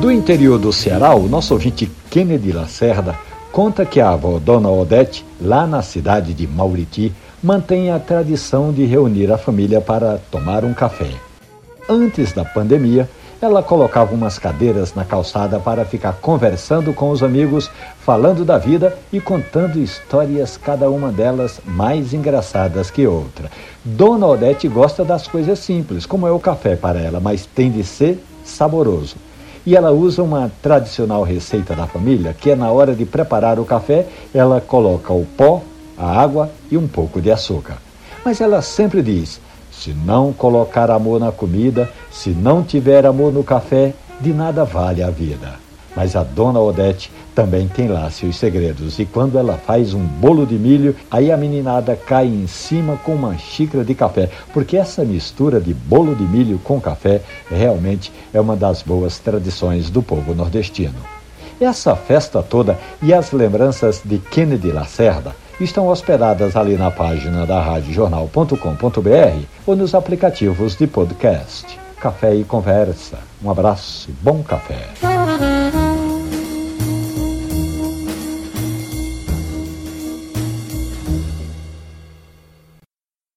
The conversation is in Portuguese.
Do interior do Ceará, o nosso ouvinte Kennedy Lacerda conta que a avó Dona Odete, lá na cidade de Mauriti, mantém a tradição de reunir a família para tomar um café. Antes da pandemia, ela colocava umas cadeiras na calçada para ficar conversando com os amigos, falando da vida e contando histórias, cada uma delas mais engraçadas que outra. Dona Odete gosta das coisas simples, como é o café para ela, mas tem de ser saboroso. E ela usa uma tradicional receita da família, que é na hora de preparar o café, ela coloca o pó, a água e um pouco de açúcar. Mas ela sempre diz: se não colocar amor na comida, se não tiver amor no café, de nada vale a vida. Mas a dona Odete também tem lá seus segredos. E quando ela faz um bolo de milho, aí a meninada cai em cima com uma xícara de café. Porque essa mistura de bolo de milho com café realmente é uma das boas tradições do povo nordestino. Essa festa toda e as lembranças de Kennedy Lacerda estão hospedadas ali na página da radiojornal.com.br ou nos aplicativos de podcast. Café e Conversa. Um abraço e bom café.